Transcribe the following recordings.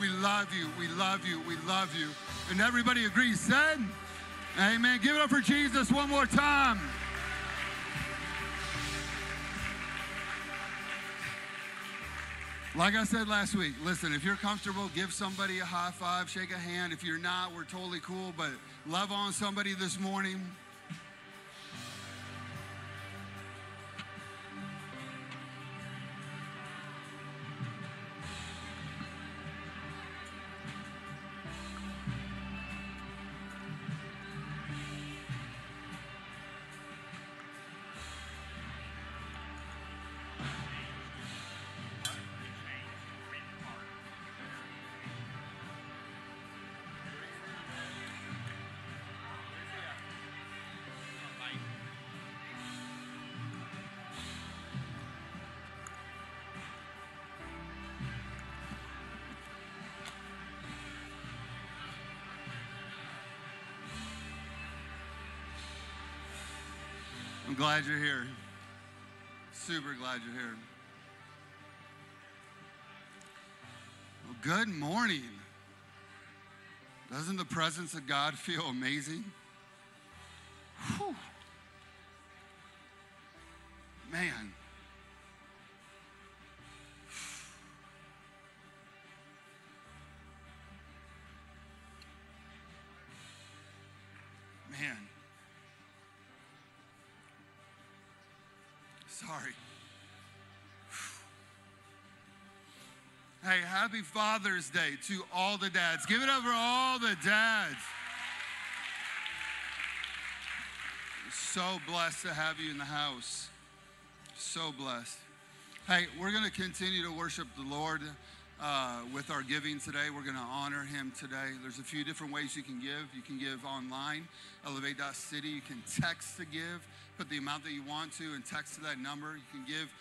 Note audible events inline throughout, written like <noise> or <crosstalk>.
We love you. We love you. We love you. And everybody agrees, said, Amen. Give it up for Jesus one more time. Like I said last week, listen, if you're comfortable, give somebody a high five, shake a hand. If you're not, we're totally cool, but love on somebody this morning. Glad you're here. Super glad you're here. Well, good morning. Doesn't the presence of God feel amazing? Whew. Man. Man. Sorry. Hey, happy Father's Day to all the dads. Give it up for all the dads. So blessed to have you in the house. So blessed. Hey, we're going to continue to worship the Lord uh, with our giving today. We're going to honor Him today. There's a few different ways you can give. You can give online, elevate.city. You can text to give, put the amount that you want to, and text to that number. You can give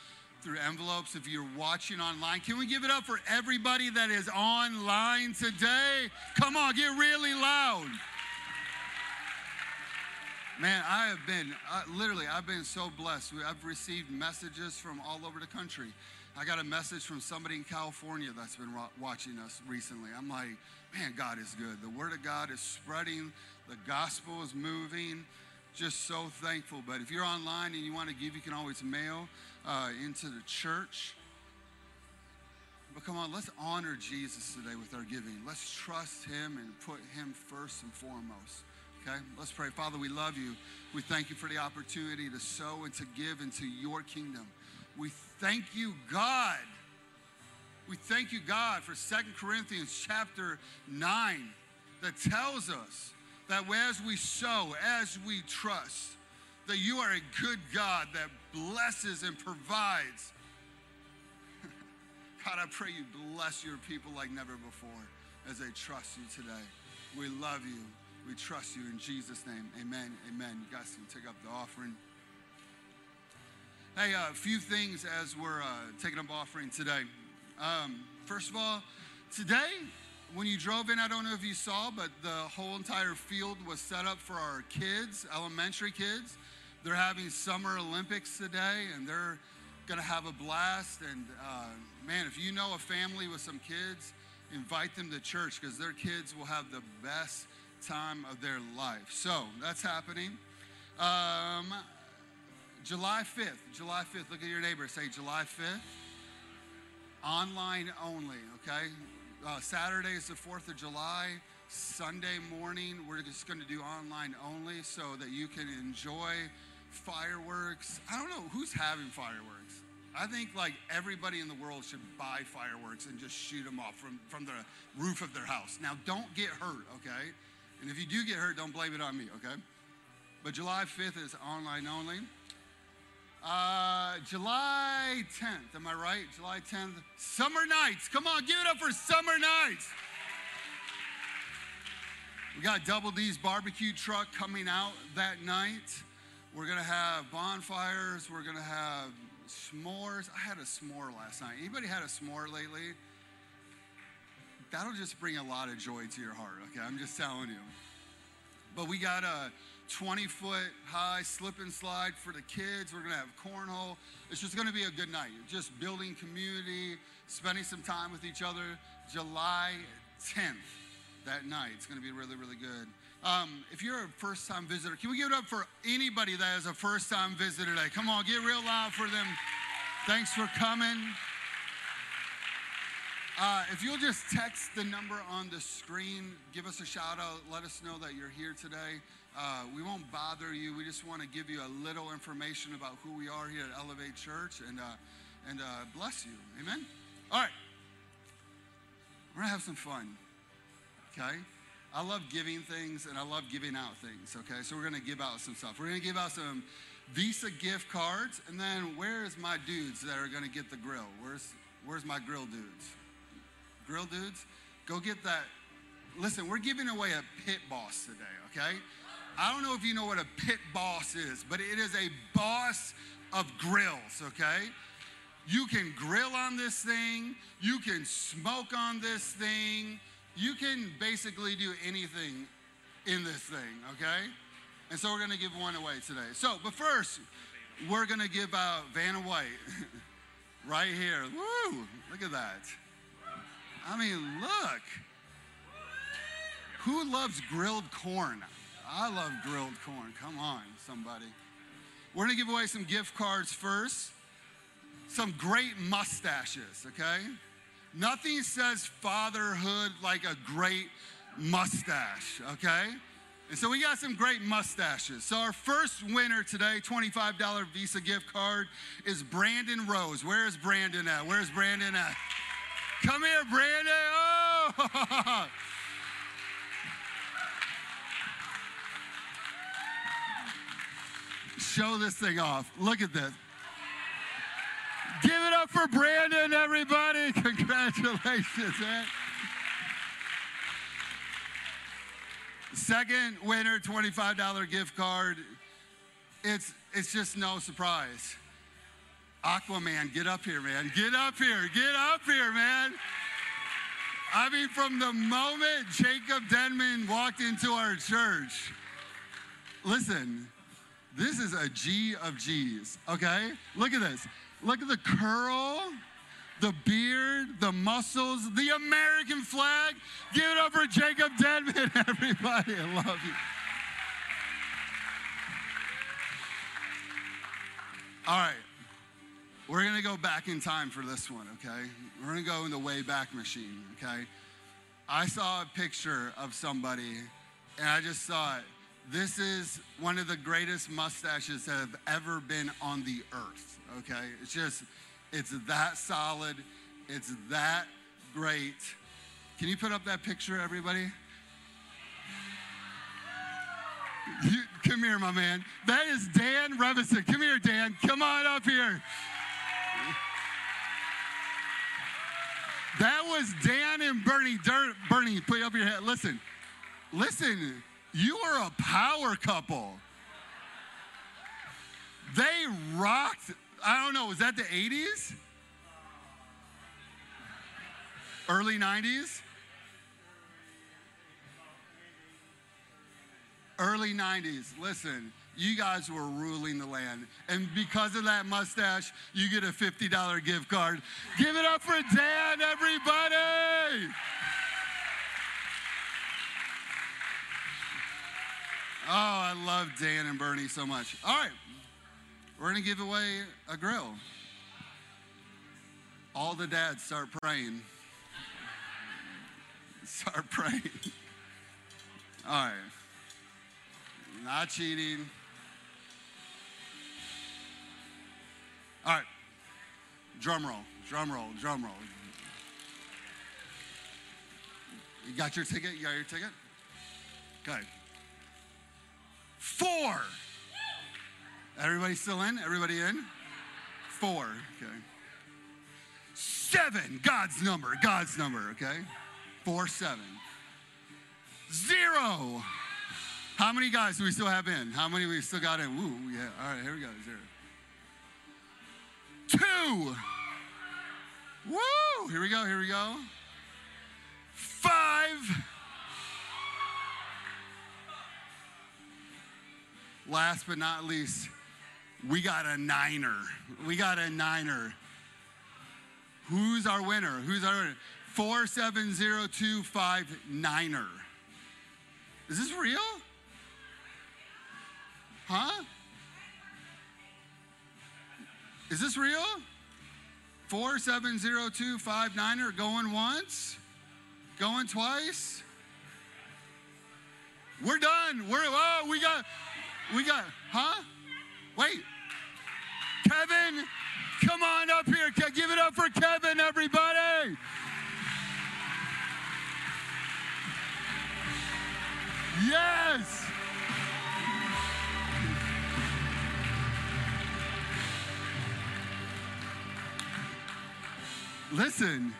through envelopes if you're watching online. Can we give it up for everybody that is online today? Come on, get really loud. Man, I have been, uh, literally, I've been so blessed. I've received messages from all over the country. I got a message from somebody in California that's been watching us recently. I'm like, man, God is good. The Word of God is spreading, the gospel is moving. Just so thankful. But if you're online and you want to give, you can always mail uh, into the church. But come on, let's honor Jesus today with our giving. Let's trust Him and put Him first and foremost. Okay, let's pray. Father, we love you. We thank you for the opportunity to sow and to give into your kingdom. We thank you, God. We thank you, God, for Second Corinthians chapter 9 that tells us that as we sow, as we trust, that you are a good God that blesses and provides. <laughs> God, I pray you bless your people like never before as they trust you today. We love you. We trust you in Jesus' name. Amen. Amen. You guys can take up the offering. Hey, a uh, few things as we're uh, taking up offering today. Um, first of all, today, when you drove in, I don't know if you saw, but the whole entire field was set up for our kids, elementary kids. They're having Summer Olympics today, and they're going to have a blast. And uh, man, if you know a family with some kids, invite them to church because their kids will have the best time of their life. So that's happening. Um, July 5th, July 5th, look at your neighbor, say July 5th. Online only, okay? Uh, Saturday is the 4th of July. Sunday morning, we're just going to do online only so that you can enjoy fireworks. I don't know who's having fireworks. I think like everybody in the world should buy fireworks and just shoot them off from, from the roof of their house. Now, don't get hurt, okay? And if you do get hurt, don't blame it on me, okay? But July 5th is online only. Uh, July 10th, am I right? July 10th, summer nights. Come on, give it up for summer nights. We got Double D's barbecue truck coming out that night. We're gonna have bonfires. We're gonna have s'mores. I had a s'more last night. Anybody had a s'more lately? That'll just bring a lot of joy to your heart. Okay, I'm just telling you. But we got a 20 foot high slip and slide for the kids. We're gonna have cornhole. It's just gonna be a good night. Just building community, spending some time with each other July 10th, that night. It's going to be really, really good. Um, if you're a first time visitor, can we give it up for anybody that is a first time visitor today? Come on, get real loud for them. Thanks for coming. Uh, if you'll just text the number on the screen, give us a shout out, let us know that you're here today. Uh, we won't bother you. We just want to give you a little information about who we are here at Elevate Church and, uh, and uh, bless you. Amen? All right. We're going to have some fun. Okay? I love giving things and I love giving out things. Okay? So we're going to give out some stuff. We're going to give out some Visa gift cards. And then where's my dudes that are going to get the grill? Where's, where's my grill dudes? Grill dudes? Go get that. Listen, we're giving away a pit boss today, okay? I don't know if you know what a pit boss is, but it is a boss of grills, okay? You can grill on this thing, you can smoke on this thing, you can basically do anything in this thing, okay? And so we're gonna give one away today. So, but first, we're gonna give out Vanna White <laughs> right here. Woo! Look at that. I mean, look. Who loves grilled corn? I love grilled corn. Come on, somebody. We're going to give away some gift cards first. Some great mustaches, okay? Nothing says fatherhood like a great mustache, okay? And so we got some great mustaches. So our first winner today, $25 Visa gift card, is Brandon Rose. Where is Brandon at? Where's Brandon at? Come here, Brandon. Oh! <laughs> show this thing off. Look at this. Give it up for Brandon, everybody. <laughs> Congratulations, man. Second winner, $25 gift card. It's, it's just no surprise. Aquaman, get up here, man. Get up here. Get up here, man. I mean, from the moment Jacob Denman walked into our church, listen, this is a G of G's, okay? Look at this. Look at the curl, the beard, the muscles, the American flag. Give it up for Jacob Denman, <laughs> everybody. I love you. All right. We're going to go back in time for this one, okay? We're going to go in the way back Machine, okay? I saw a picture of somebody and I just thought, this is one of the greatest mustaches that have ever been on the earth, okay? It's just, it's that solid, it's that great. Can you put up that picture, everybody? You, come here, my man. That is Dan Revison. Come here, Dan. Come on up here. That was Dan and Bernie. Bernie, put up your head. Listen, listen. You are a power couple. They rocked. I don't know, was that the 80s? Early 90s? Early 90s. Listen, you guys were ruling the land. And because of that mustache, you get a $50 gift card. Give it up for Dan, everybody! Oh, I love Dan and Bernie so much. All right, we're going to give away a grill. All the dads start praying. <laughs> Start praying. All right. Not cheating. All right. Drum roll, drum roll, drum roll. You got your ticket? You got your ticket? Okay. Four. Everybody still in? Everybody in? Four. Okay. Seven. God's number. God's number. Okay. Four, seven. Zero. How many guys do we still have in? How many we still got in? Woo, yeah. All right, here we go. Zero. Two. Woo! Here we go, here we go. Five. Last but not least, we got a niner. We got a niner. Who's our winner? Who's our winner? 47029er. Is this real? Huh? Is this real? 470259er going once? Going twice? We're done. We're oh, we got we got huh? Wait. Kevin, come on up here. Give it up for Kevin, everybody. Yes. Listen,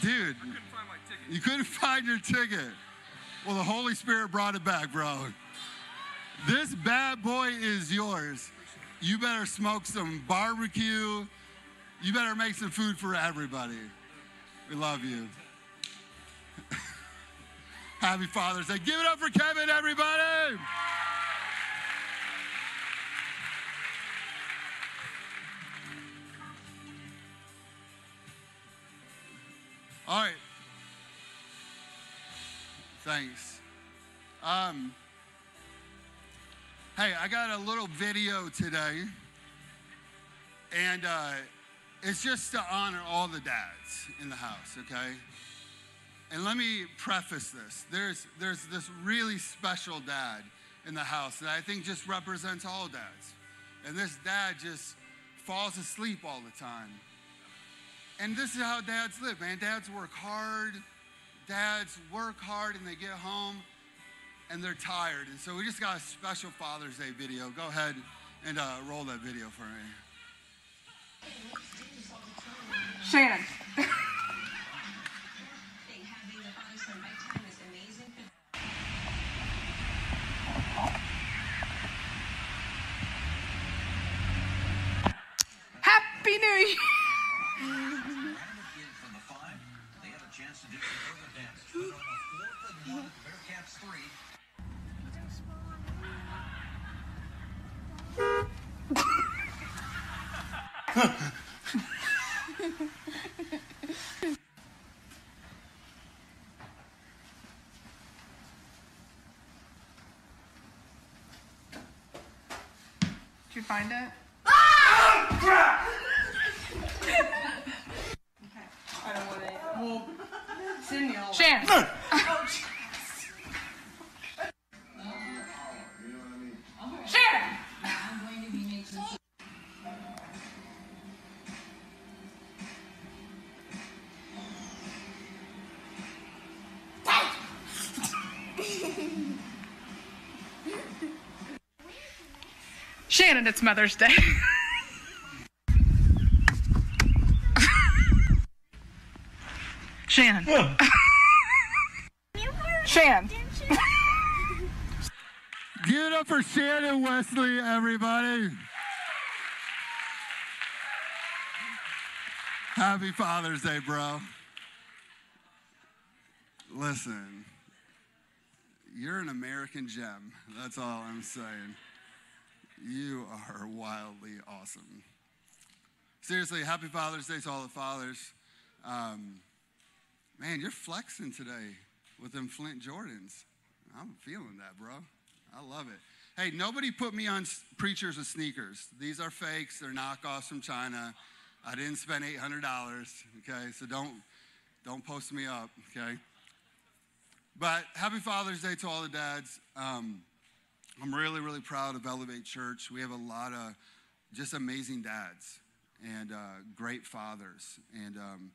dude, you couldn't find your ticket. Well, the Holy Spirit brought it back, bro. This bad boy is yours. You better smoke some barbecue. You better make some food for everybody. We love you. <laughs> Happy Father's Day. Give it up for Kevin, everybody. All right. Thanks. Um, hey, I got a little video today, and uh, it's just to honor all the dads in the house, okay? And let me preface this. There's, there's this really special dad in the house that I think just represents all dads. And this dad just falls asleep all the time. And this is how dads live, man. Dads work hard. Dads work hard and they get home and they're tired. And so we just got a special Father's Day video. Go ahead and uh, roll that video for me. Shannon. Happy New Year. Did you find it? Ah! <laughs> I don't want it. Well, Cindy will. Shannon. Shannon. Shannon, it's Mother's Day. Shannon. Shannon. Give it up for Shannon Wesley, everybody. Happy Father's Day, bro. Listen, you're an American gem. That's all I'm saying. You are wildly awesome. Seriously, happy Father's Day to all the fathers. Um, man, you're flexing today with them Flint Jordans. I'm feeling that, bro. I love it. Hey, nobody put me on preachers with sneakers. These are fakes. They're knockoffs from China. I didn't spend $800, okay? So don't don't post me up, okay? But happy Father's Day to all the dads. Um, I'm really, really proud of Elevate Church. We have a lot of just amazing dads and uh, great fathers. And um,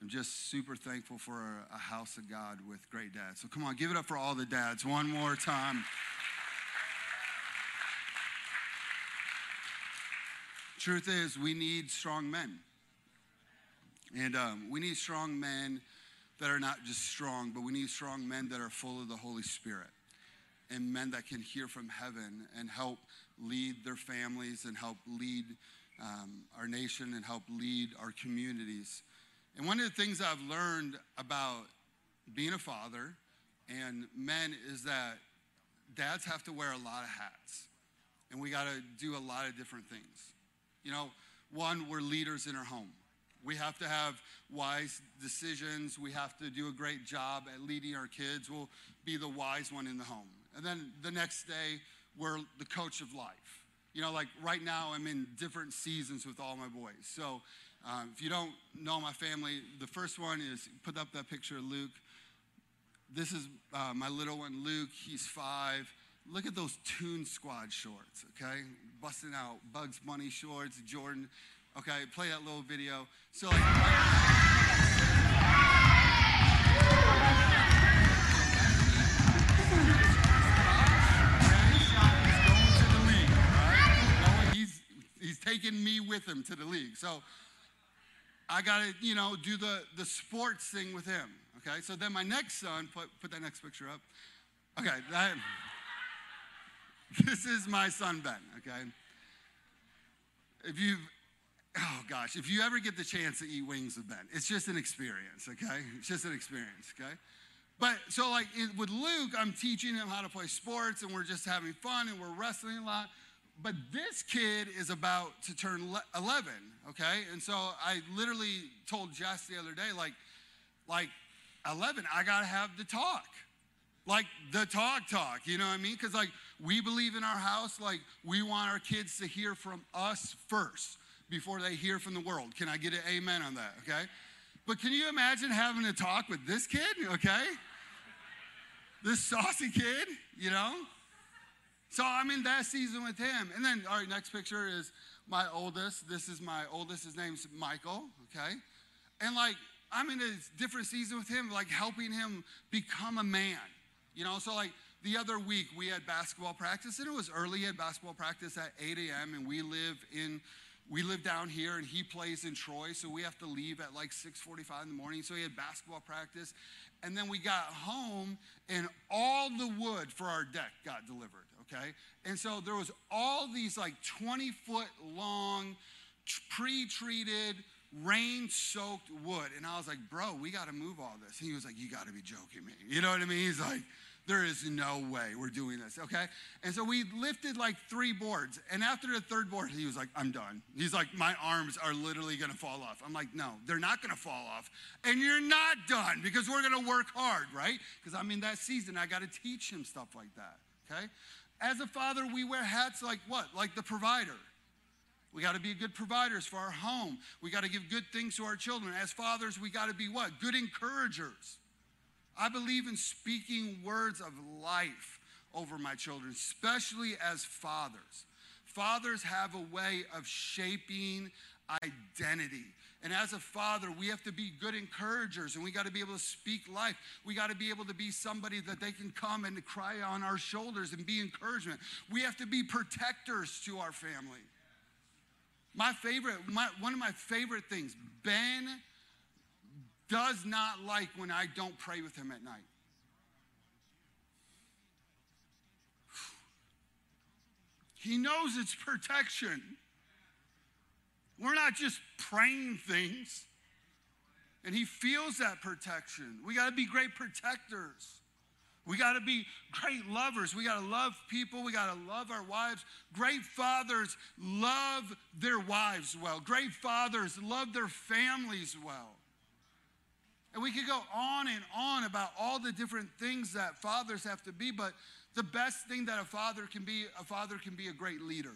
I'm just super thankful for a, a house of God with great dads. So come on, give it up for all the dads one more time. Truth is, we need strong men. And um, we need strong men that are not just strong, but we need strong men that are full of the Holy Spirit and men that can hear from heaven and help lead their families and help lead um, our nation and help lead our communities. And one of the things I've learned about being a father and men is that dads have to wear a lot of hats and we got to do a lot of different things. You know, one, we're leaders in our home. We have to have wise decisions. We have to do a great job at leading our kids. We'll be the wise one in the home. And then the next day, we're the coach of life. You know, like right now, I'm in different seasons with all my boys. So um, if you don't know my family, the first one is put up that picture of Luke. This is uh, my little one, Luke. He's five. Look at those Toon Squad shorts, okay? Busting out Bugs Bunny shorts, Jordan. Okay, play that little video. So, like, taking me with him to the league. So I got to, you know, do the, the sports thing with him. Okay. So then my next son, put, put that next picture up. Okay. That, this is my son, Ben. Okay. If you've, oh gosh, if you ever get the chance to eat wings with Ben, it's just an experience. Okay. It's just an experience. Okay. But so, like it, with Luke, I'm teaching him how to play sports and we're just having fun and we're wrestling a lot. But this kid is about to turn 11, okay? And so I literally told Jess the other day, like, like 11, I gotta have the talk. Like the talk talk, you know what I mean? Because like we believe in our house, like we want our kids to hear from us first before they hear from the world. Can I get an amen on that, okay? But can you imagine having a talk with this kid, okay? This saucy kid, you know? So I'm in that season with him. And then, all right, next picture is my oldest. This is my oldest. His name's Michael, okay? And like, I'm in a different season with him, like helping him become a man. You know, so like the other week we had basketball practice, and it was early at basketball practice at 8 a.m. And we live in we live down here and he plays in Troy, so we have to leave at like 6:45 in the morning. So he had basketball practice. And then we got home and all the wood for our deck got delivered okay? And so there was all these like 20 foot long, pre treated, rain soaked wood. And I was like, bro, we got to move all this. And he was like, you got to be joking me. You know what I mean? He's like, there is no way we're doing this, okay? And so we lifted like three boards. And after the third board, he was like, I'm done. He's like, my arms are literally gonna fall off. I'm like, no, they're not gonna fall off. And you're not done because we're gonna work hard, right? Because I'm in that season. I gotta teach him stuff like that, okay? As a father, we wear hats like what? Like the provider. We got to be good providers for our home. We got to give good things to our children. As fathers, we got to be what? Good encouragers. I believe in speaking words of life over my children, especially as fathers. Fathers have a way of shaping identity. And as a father, we have to be good encouragers and we got to be able to speak life. We got to be able to be somebody that they can come and cry on our shoulders and be encouragement. We have to be protectors to our family. My favorite, my, one of my favorite things, Ben does not like when I don't pray with him at night. He knows it's protection. We're not just praying things. And he feels that protection. We got to be great protectors. We got to be great lovers. We got to love people. We got to love our wives. Great fathers love their wives well. Great fathers love their families well. And we could go on and on about all the different things that fathers have to be, but the best thing that a father can be, a father can be a great leader.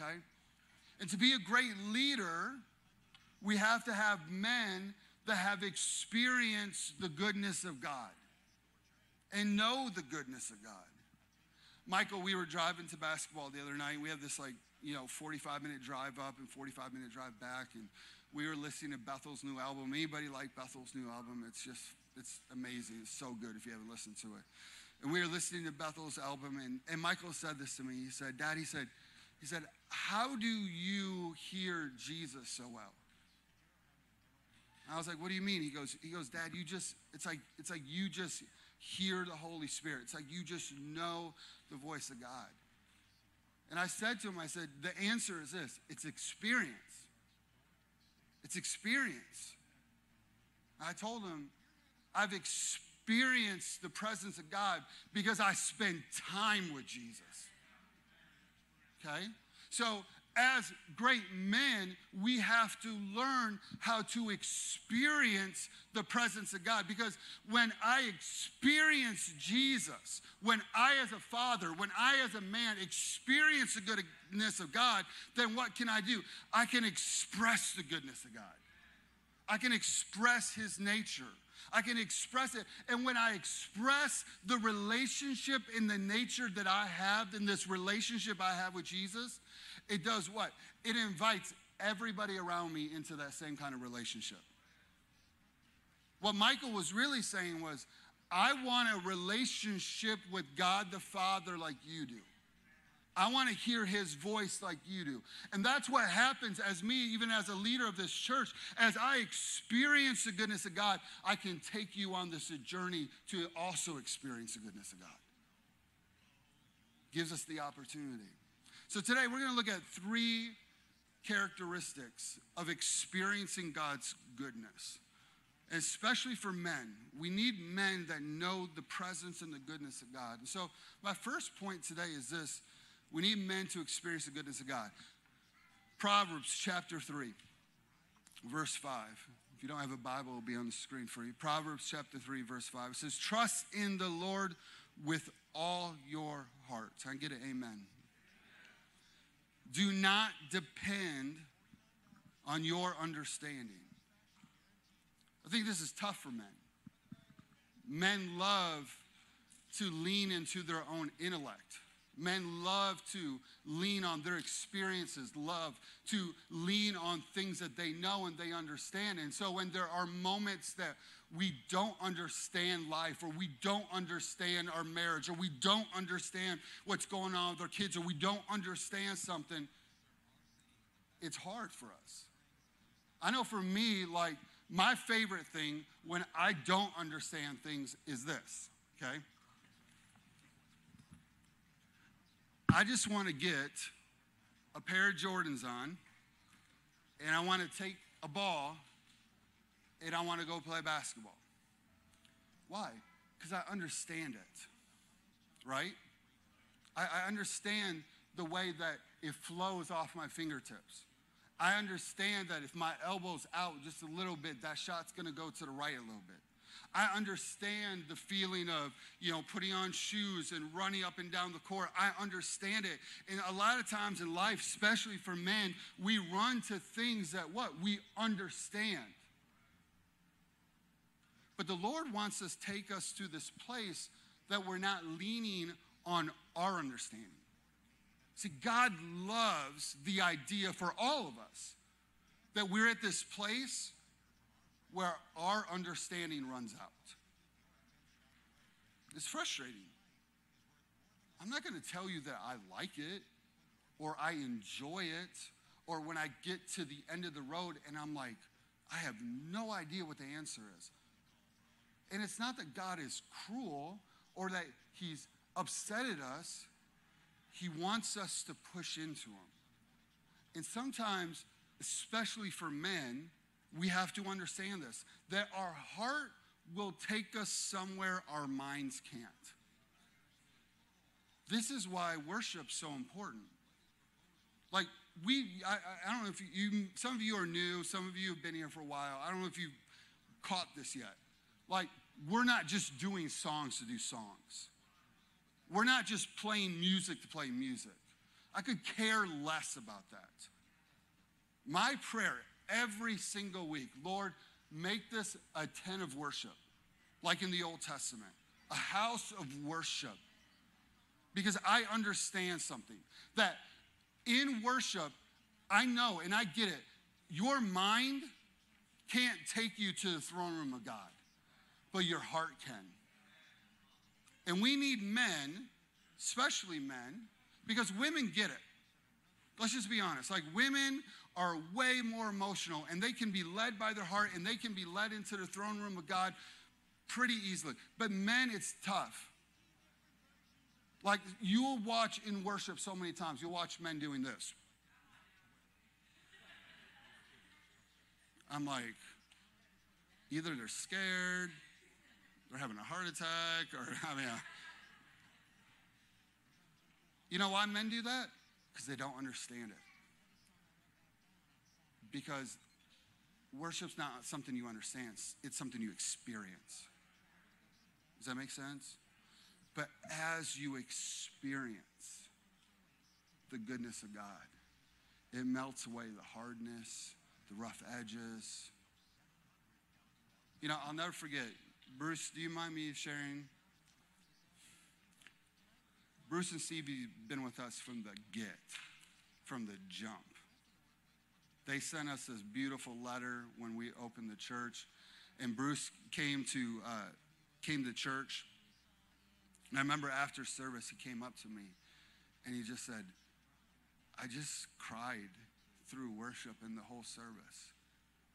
Okay? And to be a great leader, we have to have men that have experienced the goodness of God and know the goodness of God. Michael, we were driving to basketball the other night. We have this like, you know, 45 minute drive up and 45 minute drive back. And we were listening to Bethel's new album. Anybody like Bethel's new album? It's just, it's amazing. It's so good if you haven't listened to it. And we were listening to Bethel's album, and, and Michael said this to me. He said, Dad, he said, he said, How do you hear Jesus so well? I was like, What do you mean? He goes, he goes, Dad, you just, it's like, it's like you just hear the Holy Spirit. It's like you just know the voice of God. And I said to him, I said, the answer is this it's experience. It's experience. I told him, I've experienced the presence of God because I spend time with Jesus okay? So as great men, we have to learn how to experience the presence of God. Because when I experience Jesus, when I, as a father, when I, as a man, experience the goodness of God, then what can I do? I can express the goodness of God. I can express his nature. I can express it. And when I express the relationship in the nature that I have, in this relationship I have with Jesus, it does what? It invites everybody around me into that same kind of relationship. What Michael was really saying was, I want a relationship with God the Father like you do. I want to hear his voice like you do. And that's what happens as me, even as a leader of this church. As I experience the goodness of God, I can take you on this journey to also experience the goodness of God. Gives us the opportunity. So today we're going to look at three characteristics of experiencing God's goodness. Especially for men, we need men that know the presence and the goodness of God. And so, my first point today is this we need men to experience the goodness of God. Proverbs chapter 3, verse 5. If you don't have a Bible, it'll be on the screen for you. Proverbs chapter 3, verse 5. It says, Trust in the Lord with all your heart. I get it, amen. Do not depend on your understanding. I think this is tough for men. Men love to lean into their own intellect. Men love to lean on their experiences, love to lean on things that they know and they understand. And so when there are moments that we don't understand life or we don't understand our marriage or we don't understand what's going on with our kids or we don't understand something, it's hard for us. I know for me, like, my favorite thing when I don't understand things is this, okay? I just want to get a pair of Jordans on and I want to take a ball and I want to go play basketball. Why? Because I understand it, right? I, I, understand the way that it flows off my fingertips. I understand that if my elbow's out just a little bit, that shot's gonna go to the right a little bit. I understand the feeling of, you know, putting on shoes and running up and down the court. I understand it. And a lot of times in life, especially for men, we run to things that what? We understand. But the Lord wants us to take us to this place that we're not leaning on our understanding. See, God loves the idea for all of us that we're at this place where our understanding runs out. It's frustrating. I'm not going to tell you that I like it or I enjoy it or when I get to the end of the road and I'm like, I have no idea what the answer is. And it's not that God is cruel or that he's upset at us. He wants us to push into him. And sometimes, especially for men, we have to understand this that our heart will take us somewhere our minds can't. This is why worship's so important. Like, we, I, I don't know if you, you, some of you are new, some of you have been here for a while. I don't know if you've caught this yet. Like, we're not just doing songs to do songs. We're not just playing music to play music. I could care less about that. My prayer every single week, Lord, make this a tent of worship, like in the Old Testament, a house of worship. Because I understand something that in worship, I know and I get it, your mind can't take you to the throne room of God but your heart can. And we need men, especially men, because women get it. Let's just be honest. Like women are way more emotional and they can be led by their heart and they can be led into the throne room of God pretty easily. But men, it's tough. Like you'll watch in worship so many times, you'll watch men doing this. I'm like, either they're scared they're having a heart attack or <laughs> having a. You know why men do that? Because they don't understand it. Because worship's not something you understand, it's something you experience. Does that make sense? But as you experience the goodness of God, it melts away the hardness, the rough edges. You know, I'll never forget. Bruce, do you mind me sharing? Bruce and Stevie have been with us from the get, from the jump. They sent us this beautiful letter when we opened the church, and Bruce came to uh, came to church. And I remember after service, he came up to me, and he just said, "I just cried through worship in the whole service."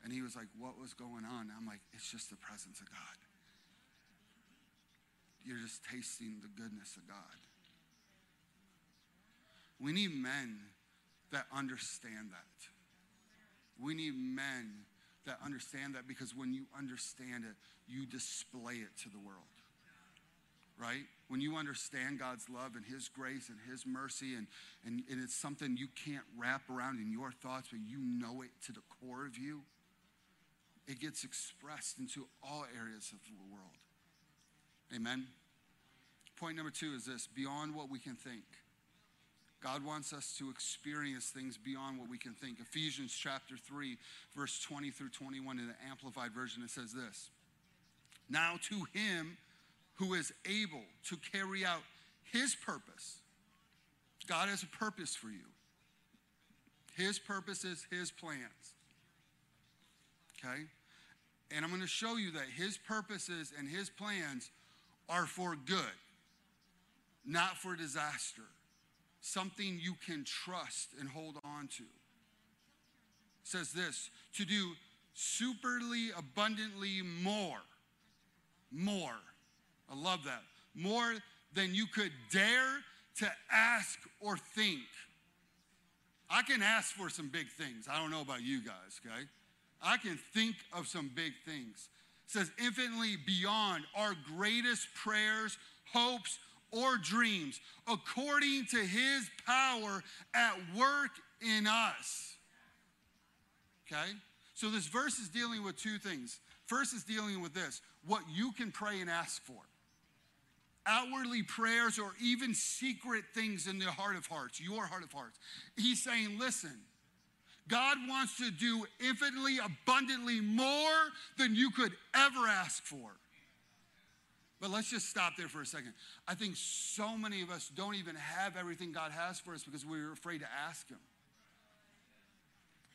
And he was like, What was going on? I'm like, It's just the presence of God. You're just tasting the goodness of God. We need men that understand that. We need men that understand that because when you understand it, you display it to the world. Right? When you understand God's love and His grace and His mercy, and, and, and it's something you can't wrap around in your thoughts, but you know it to the core of you, it gets expressed into all areas of the world. Amen. Point number two is this beyond what we can think. God wants us to experience things beyond what we can think. Ephesians chapter 3, verse 20 through 21 in the Amplified Version, it says this Now to him who is able to carry out his purpose, God has a purpose for you. His purpose is his plans. Okay? And I'm going to show you that his purposes and his plans are for good, not for disaster. Something you can trust and hold on to. It says this to do superly abundantly more. More. I love that. More than you could dare to ask or think. I can ask for some big things. I don't know about you guys, okay? I can think of some big things. It says, infinitely beyond our greatest prayers, hopes, or dreams, according to his power at work in us. Okay? So this verse is dealing with two things. First is dealing with this what you can pray and ask for. Outwardly prayers or even secret things in the heart of hearts, your heart of hearts. He's saying, listen, God wants to do infinitely, abundantly more than you could ever ask for. But let's just stop there for a second. I think so many of us don't even have everything God has for us because we're afraid to ask Him.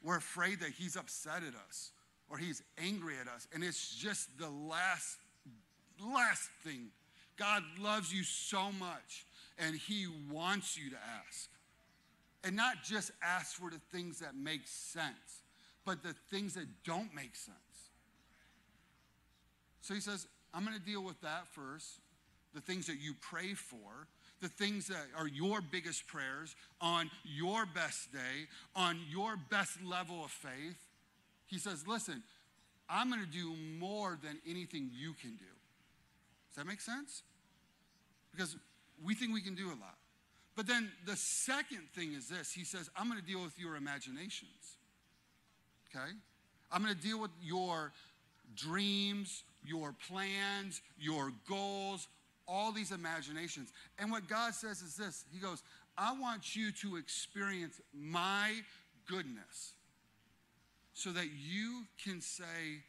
We're afraid that He's upset at us or He's angry at us. And it's just the last, last thing. God loves you so much and He wants you to ask. And not just ask for the things that make sense, but the things that don't make sense. So he says, I'm going to deal with that first. The things that you pray for, the things that are your biggest prayers on your best day, on your best level of faith. He says, Listen, I'm going to do more than anything you can do. Does that make sense? Because we think we can do a lot. But then the second thing is this He says, I'm going to deal with your imaginations. Okay? I'm going to deal with your dreams, your plans, your goals, all these imaginations. And what God says is this He goes, I want you to experience my goodness so that you can say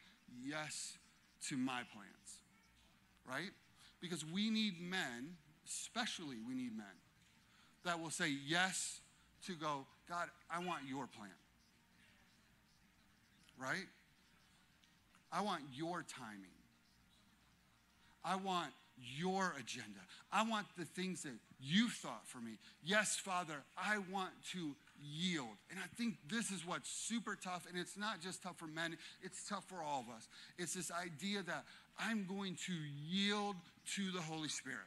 yes to my plans, right? Because we need men, especially we need men, that will say yes to go, God, I want your plan. Right? I want your timing. I want your agenda. I want the things that you thought for me. Yes, Father, I want to yield. And I think this is what's super tough. And it's not just tough for men, it's tough for all of us. It's this idea that I'm going to yield to the Holy Spirit.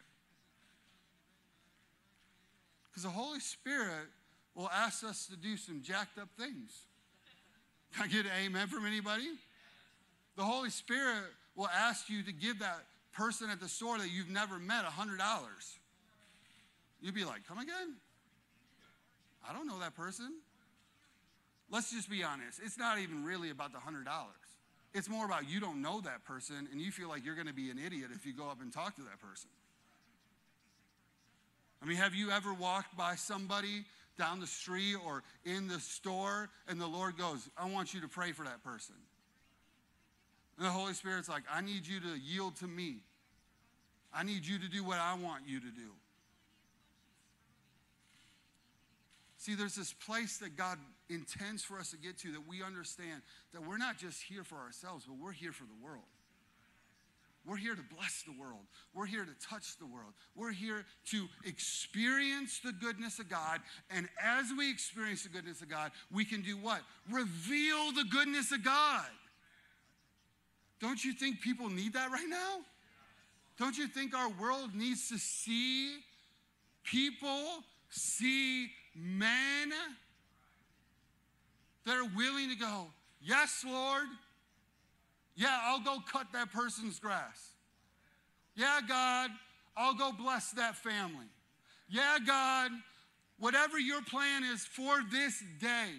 Because the Holy Spirit will ask us to do some jacked up things. Can I get an amen from anybody? The Holy Spirit will ask you to give that person at the store that you've never met $100. You'd be like, come again? I don't know that person. let's just be honest. It's not even really about the $100. It's more about you don't know that person and you feel like you're going to be an idiot if you go up and talk to that person. I mean, have you ever walked by somebody down the street or in the store and the Lord goes, I want you to pray for that person? And the Holy Spirit's like, I need you to yield to me. I need you to do what I want you to do. See, there's this place that God intends for us to get to that we understand that we're not just here for ourselves, but we're here for the world. We're here to bless the world. We're here to touch the world. We're here to experience the goodness of God. And as we experience the goodness of God, we can do what? Reveal the goodness of God. Don't you think people need that right now? Don't you think our world needs to see people, see men that are willing to go, Yes, Lord. Yeah, I'll go cut that person's grass. Yeah, God, I'll go bless that family. Yeah, God, whatever your plan is for this day.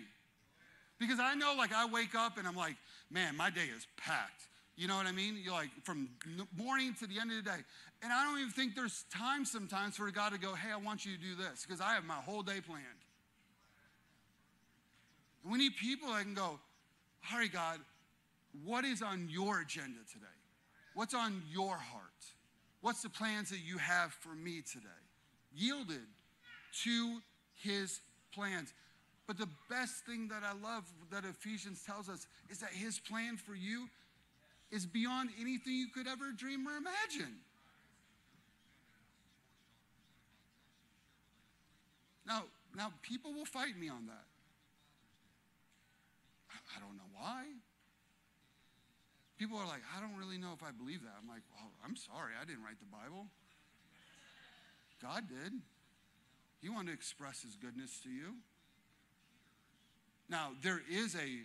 Because I know, like, I wake up and I'm like, man, my day is packed. You know what I mean? You're like from morning to the end of the day. And I don't even think there's time sometimes for God to go, hey, I want you to do this because I have my whole day planned. And we need people that can go, all right, God, what is on your agenda today? What's on your heart? What's the plans that you have for me today? Yielded to his plans. But the best thing that I love that Ephesians tells us is that his plan for you is beyond anything you could ever dream or imagine. Now, now people will fight me on that. I don't know why. People are like, I don't really know if I believe that. I'm like, well, I'm sorry, I didn't write the Bible. God did. He wanted to express his goodness to you. Now, there is a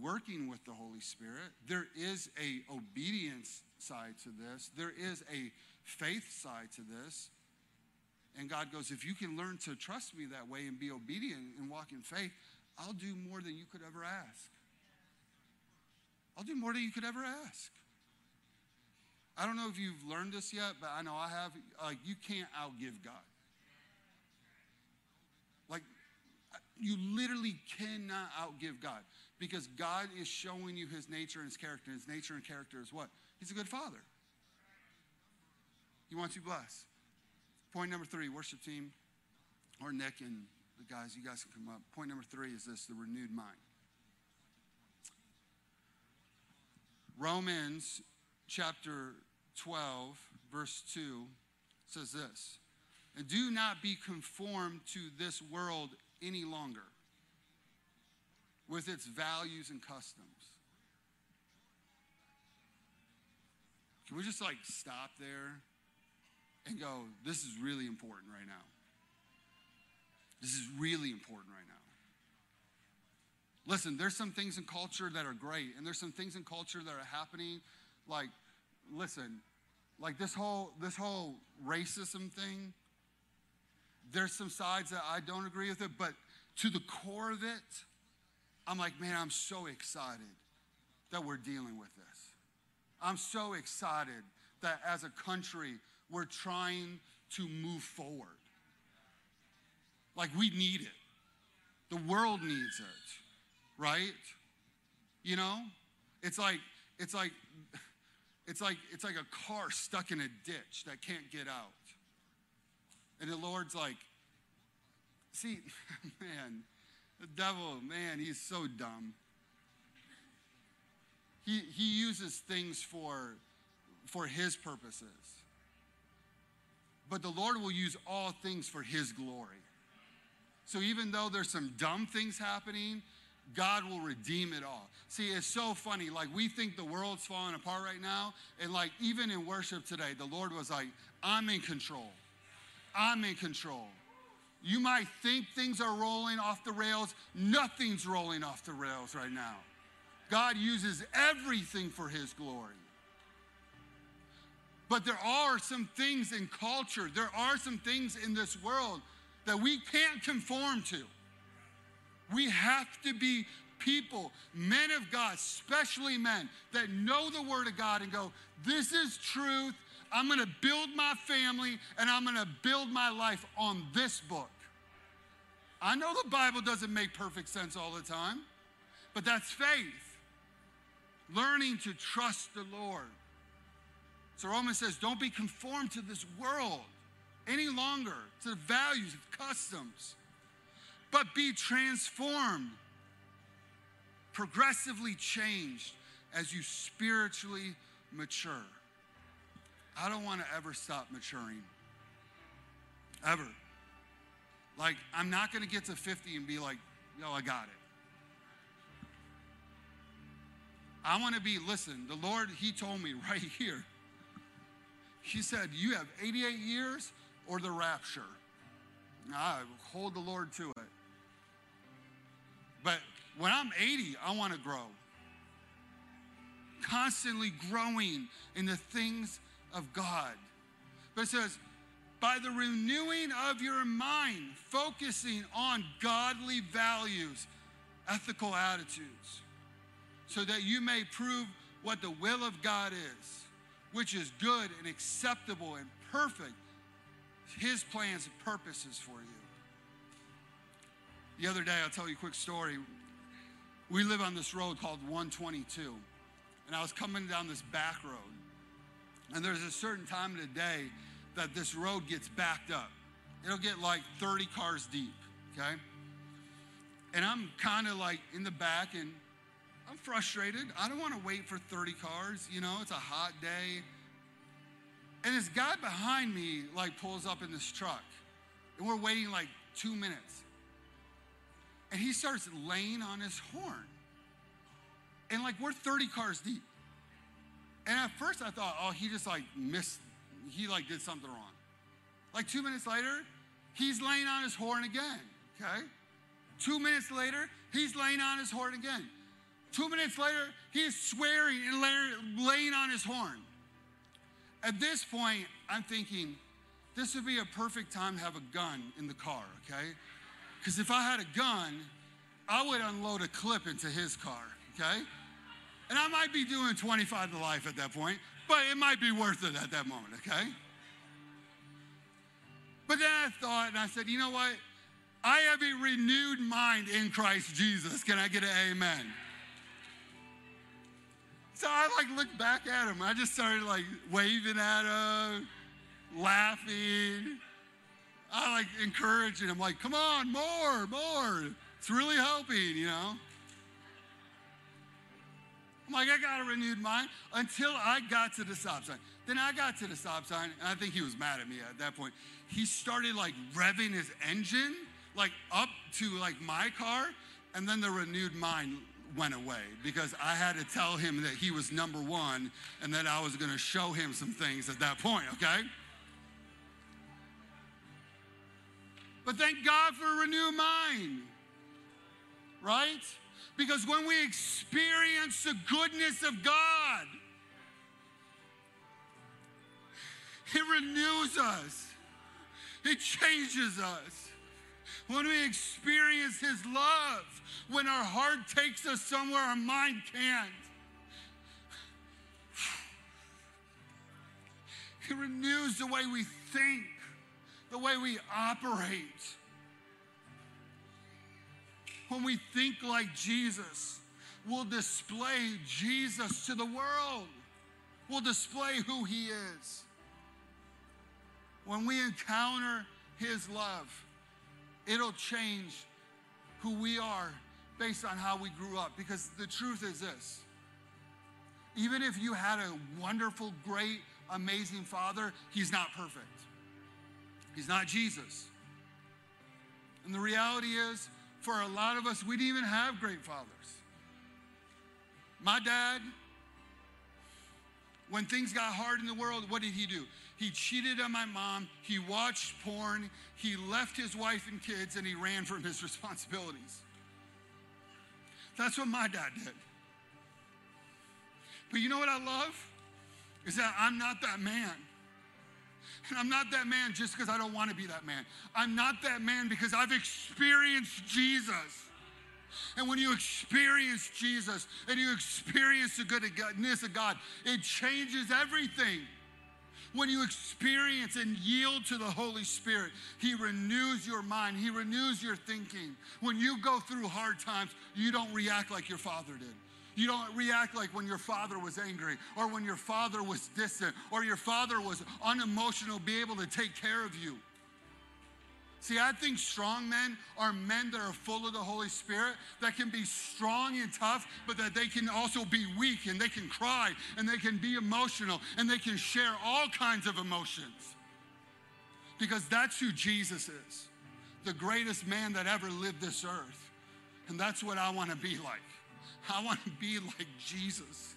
working with the Holy Spirit. There is a obedience side to this. There is a faith side to this. And God goes, if you can learn to trust me that way and be obedient and walk in faith, I'll do more than you could ever ask. I'll do more than you could ever ask. I don't know if you've learned this yet, but I know I have. Like, you can't outgive God. Like, you literally cannot outgive God because God is showing you his nature and his character. His nature and character is what? He's a good father. He wants you blessed. Point number three, worship team, or Nick and the guys, you guys can come up. Point number three is this the renewed mind. Romans chapter 12, verse 2 says this And do not be conformed to this world any longer with its values and customs. Can we just like stop there and go, this is really important right now? This is really important right now. Listen, there's some things in culture that are great, and there's some things in culture that are happening. Like, listen, like this whole this whole racism thing. There's some sides that I don't agree with it, but to the core of it, I'm like, man, I'm so excited that we're dealing with this. I'm so excited that as a country, we're trying to move forward. Like, we need it. The world needs it, right? You know? It's like, it's like, it's like, it's like a car stuck in a ditch that can't get out. And the Lord's like, see, <laughs> man, the devil, man, he's so dumb. He, he uses things for, for his purposes. But the Lord will use all things for his glory. So even though there's some dumb things happening, God will redeem it all. See, it's so funny. Like, we think the world's falling apart right now. And, like, even in worship today, the Lord was like, I'm in control. I'm in control. You might think things are rolling off the rails. Nothing's rolling off the rails right now. God uses everything for His glory. But there are some things in culture, there are some things in this world that we can't conform to. We have to be people, men of God, especially men, that know the Word of God and go, This is truth. I'm going to build my family and I'm going to build my life on this book. I know the Bible doesn't make perfect sense all the time, but that's faith. Learning to trust the Lord. So Romans says, don't be conformed to this world any longer, to the values of customs, but be transformed, progressively changed as you spiritually mature. I don't want to ever stop maturing. Ever. Like, I'm not going to get to 50 and be like, yo, I got it. I want to be, listen, the Lord, He told me <laughs> right here. He said, You have 88 years or the rapture. I hold the Lord to it. But when I'm 80, I want to grow. Constantly growing in the things of God. But it says, by the renewing of your mind, focusing on godly values, ethical attitudes, so that you may prove what the will of God is, which is good and acceptable and perfect, His plans and purposes for you. The other day, I'll tell you a quick story. We live on this road called 122, and I was coming down this back road, and there's a certain time of the day that this road gets backed up. It'll get like 30 cars deep, okay? And I'm kind of like in the back and I'm frustrated. I don't want to wait for 30 cars. You know, it's a hot day. And this guy behind me like pulls up in this truck. And we're waiting like two minutes. And he starts laying on his horn. And like we're 30 cars deep. And at first I thought, oh, he just like missed, he like did something wrong. Like two minutes later, he's laying on his horn again. Okay? Two minutes later, he's laying on his horn again. Two minutes later, he is swearing and laying on his horn. At this point, I'm thinking, this would be a perfect time to have a gun in the car, okay? Because if I had a gun, I would unload a clip into his car, okay? And I might be doing 25 to life at that point, but it might be worth it at that moment, okay? But then I thought, and I said, you know what? I have a renewed mind in Christ Jesus. Can I get an amen? So I like looked back at him. I just started like waving at him, laughing. I like encouraging him, like, come on, more, more. It's really helping, you know. I'm like, I got a renewed mind until I got to the stop sign. Then I got to the stop sign, and I think he was mad at me at that point. He started like revving his engine, like up to like my car, and then the renewed mind went away because I had to tell him that he was number one and that I was to show him some things at that point, okay? But thank God for a renewed mind, right? Because when we experience the goodness of God, it renews us, it changes us. When we experience His love, when our heart takes us somewhere our mind can't. It renews the way we think, the way we operate. When we think like Jesus, we'll display Jesus to the world. We'll display who He is. When we encounter His love, it'll change who we are based on how we grew up. Because the truth is this even if you had a wonderful, great, amazing father, he's not perfect. He's not Jesus. And the reality is, for a lot of us, we didn't even have great fathers. My dad, when things got hard in the world, what did he do? He cheated on my mom, he watched porn, he left his wife and kids, and he ran from his <laughs> responsibilities. That's what my dad did. But you know what I love? Is that I'm not that man. And I'm not that man just because I don't want to be that man. I'm not that man because I've experienced Jesus. And when you experience Jesus and you experience the goodness of God, it changes everything. When you experience and yield to the Holy Spirit, He renews your mind, He renews your thinking. When you go through hard times, you don't react like your father did. You don't react like when your father was angry or when your father was distant or your father was unemotional, be able to take care of you. See, I think strong men are men that are full of the Holy Spirit, that can be strong and tough, but that they can also be weak and they can cry and they can be emotional and they can share all kinds of emotions. Because that's who Jesus is, the greatest man that ever lived this earth. And that's what I want to be like. I want to be like Jesus.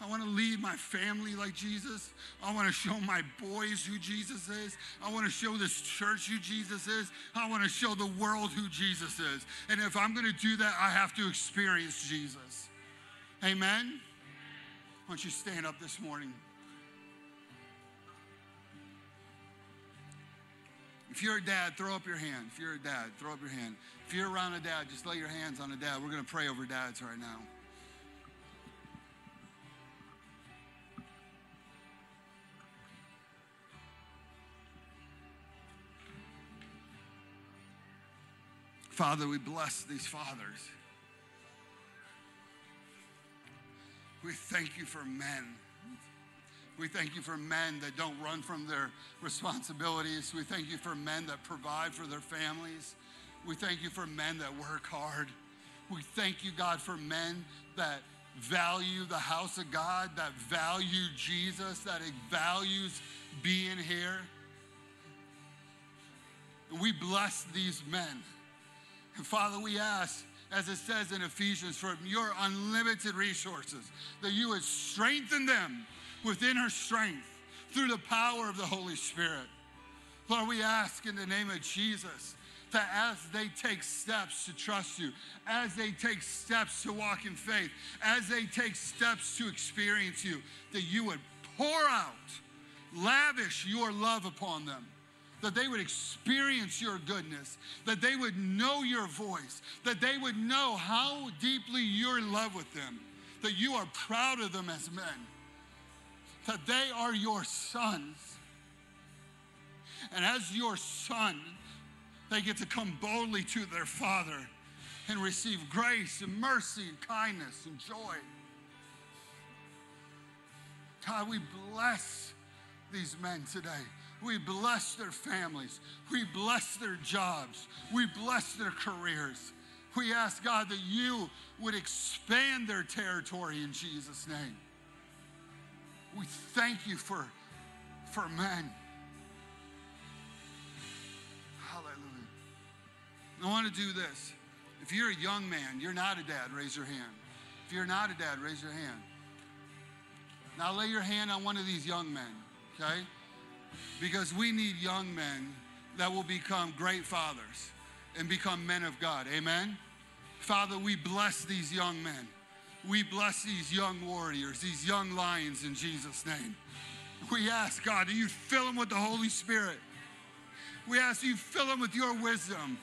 I want to lead my family like Jesus. I want to show my boys who Jesus is. I want to show this church who Jesus is. I want to show the world who Jesus is. And if I'm going to do that, I have to experience Jesus. Amen? Why don't you stand up this morning? If you're a dad, throw up your hand. If you're a dad, throw up your hand. If you're around a dad, just lay your hands on a dad. We're going to pray over dads right now. Father, we bless these fathers. We thank you for men. We thank you for men that don't run from their responsibilities. We thank you for men that provide for their families. We thank you for men that work hard. We thank you, God, for men that value the house of God, that value Jesus, that values being here. We bless these men. And Father, we ask, as it says in Ephesians, from your unlimited resources, that you would strengthen them within her strength through the power of the Holy Spirit. Lord, we ask in the name of Jesus that as they take steps to trust you, as they take steps to walk in faith, as they take steps to experience you, that you would pour out, lavish your love upon them that they would experience your goodness, that they would know your voice, that they would know how deeply you're in love with them, that you are proud of them as men, that they are your sons. And as your son, they get to come boldly to their father and receive grace and mercy and kindness and joy. God, we bless these men today. We bless their families. We bless their jobs. We bless their careers. We ask God that you would expand their territory in Jesus' name. We thank you for, for men. I want to do this. If you're a young man, you're not a dad, raise your hand. If you're not a dad, raise your hand. Now lay your hand on one of these young men, okay? because we need young men that will become great fathers and become men of God. Amen? Father, we bless these young men. We bless these young warriors, these young lions in Jesus' name. We ask, God, that you fill them with the Holy Spirit. We ask you fill them with your wisdom.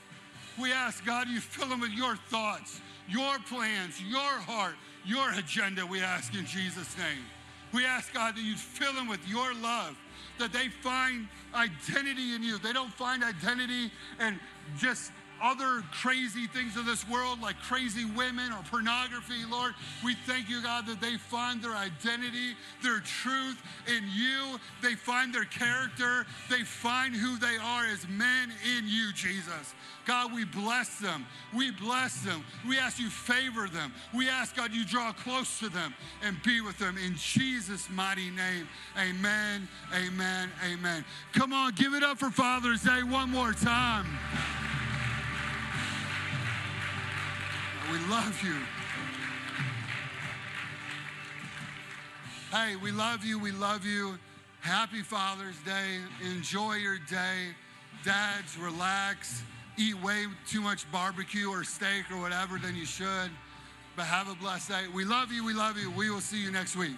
We ask, God, you fill them with your thoughts, your plans, your heart, your agenda, we ask in Jesus' name. We ask, God, that you fill them with your love that they find identity in you. They don't find identity in just other crazy things of this world, like crazy women or pornography, Lord. We thank you, God, that they find their identity, their truth in you. They find their character. They find who they are as men in you, Jesus. God, we bless them. We bless them. We ask you favor them. We ask, God, you draw close to them and be with them in Jesus' mighty name. Amen, amen, amen. Come on, give it up for Father's Day one more time. We love you. Hey, we love you. We love you. Happy Father's Day. Enjoy your day. Dads, relax eat way too much barbecue or steak or whatever than you should. But have a blessed day. We love you. We love you. We will see you next week.